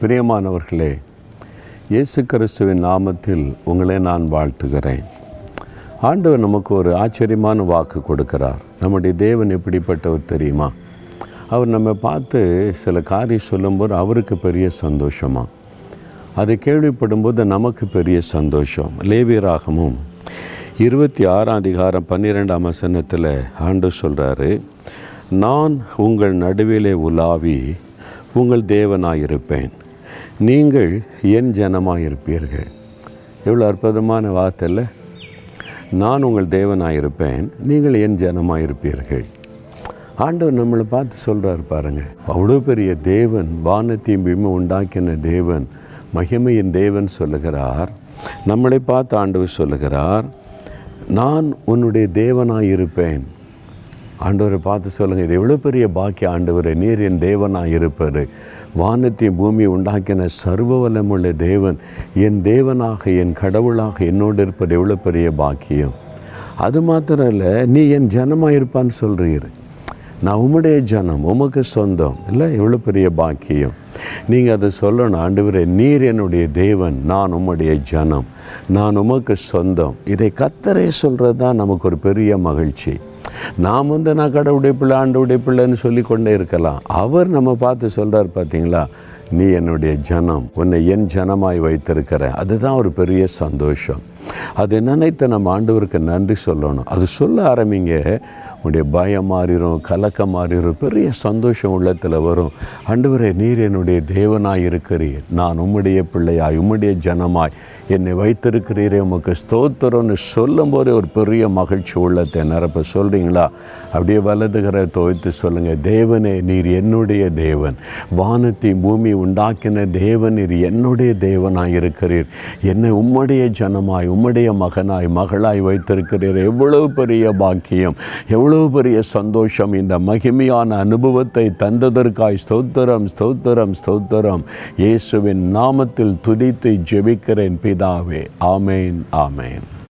பிரியமானவர்களே இயேசு கிறிஸ்துவின் நாமத்தில் உங்களை நான் வாழ்த்துகிறேன். ஆண்டவர் நமக்கு ஒரு ஆச்சரியமான வாக்கு கொடுக்கிறார். நம்முடைய தேவன் எப்படிப்பட்டவர் தெரியுமா? அவர் நம்ம பார்த்து சில காரியம் சொல்லும்போது அவருக்கு பெரிய சந்தோஷமா? அதை கேள்விப்படும்போது நமக்கு பெரிய சந்தோஷம். லேவியராகமும் இருபத்தி ஆறாம் அதிகாரம் பன்னிரெண்டாம் வசனத்தில் ஆண்டு சொல்கிறாரு நான் உங்கள் நடுவிலே உலாவி உங்கள் தேவனாயிருப்பேன். நீங்கள் என் ஜனமாயிருப்பீர்கள். எவ்வளோ அற்புதமான வார்த்தை இல்லை நான் உங்கள் தேவனாயிருப்பேன் நீங்கள் என் ஜனமாயிருப்பீர்கள். ஆண்டவர் நம்மளை பார்த்து சொல்கிறார் பாருங்கள் அவ்வளோ பெரிய தேவன் வானத்தையும் பூமி உண்டாக்கின தேவன் மகிமையின் தேவன் சொல்லுகிறார். நம்மளை பார்த்து ஆண்டவர் சொல்லுகிறார் நான் உன்னுடைய தேவனாயிருப்பேன். ஆண்டவரை பார்த்து சொல்லுங்கள் இது எவ்வளோ பெரிய பாக்கிய ஆண்டவர். நீர் என் தேவனாக இருப்பார். வானத்தையும் பூமியை உண்டாக்கின சர்வவலமுள்ள தேவன் என் தேவனாக என் கடவுளாக என்னோடு இருப்பது எவ்வளோ பெரிய பாக்கியம். அது மாத்திரம் இல்லை நீ என் ஜனமாக இருப்பான்னு சொல்கிறீர் நான் உம்முடைய ஜனம் உமக்கு சொந்தம். இல்லை எவ்வளோ பெரிய பாக்கியம். நீங்கள் அதை சொல்லணும். ஆண்டவரே நீர் என்னுடைய தேவன் நான் உம்முடைய ஜனம். நான் உமக்கு சொந்தம். இதை கத்தரே சொல்கிறது தான் நமக்கு ஒரு பெரிய மகிழ்ச்சி. நாம் வந்து நான் கடவுடைய பிள்ளை ஆண்டவுடைய பிள்ளைன்னு சொல்லி கொண்டே இருக்கலாம். அவர் நம்ம பார்த்து சொல்கிறார் பார்த்தீங்களா? நீ என்னுடைய ஜனம் உன்னை என் ஜனமாய் வைத்திருக்கிற. அதுதான் ஒரு பெரிய சந்தோஷம். அதை நினைத்து நம்ம ஆண்டவருக்கு நன்றி சொல்லணும். அது சொல்ல ஆரம்பிங்க உன்னுடைய பயம் மாறிடும் கலக்கம் மாறிடும் பெரிய சந்தோஷம் உள்ளத்தில் வரும். ஆண்டவரே நீர் என்னுடைய தேவனாய் இருக்கிறீர். நான் உம்முடைய பிள்ளையாய் உம்முடைய ஜனமாய் என்னை வைத்திருக்கிறீரே. உமக்கு ஸ்தோத்திரம்னு சொல்லும்போதே ஒரு பெரிய மகிழ்ச்சி உள்ளத்தை நிரப்ப சொல்கிறீங்களா அப்படியே வலதுகிற துவைத்து சொல்லுங்கள் தேவனே நீர் என்னுடைய தேவன். வானத்தை பூமி உண்டாக்கின தேவன் நீர் என்னுடைய தேவனாய் இருக்கிறீர். என்னை உம்முடைய ஜனமாய் உம்முடைய மகனாய் மகளாய் வைத்திருக்கிறீர். எவ்வளவு பெரிய பாக்கியம் எவ்வளவு பெரிய சந்தோஷம். இந்த மகிமையான அனுபவத்தை தந்ததற்காய் ஸ்தோத்திரம் ஸ்தோத்திரம் ஸ்தோத்திரம். இயேசுவின் நாமத்தில் துதித்து ஜெபிக்கிறேன் பிதாவே. ஆமேன் ஆமேன்.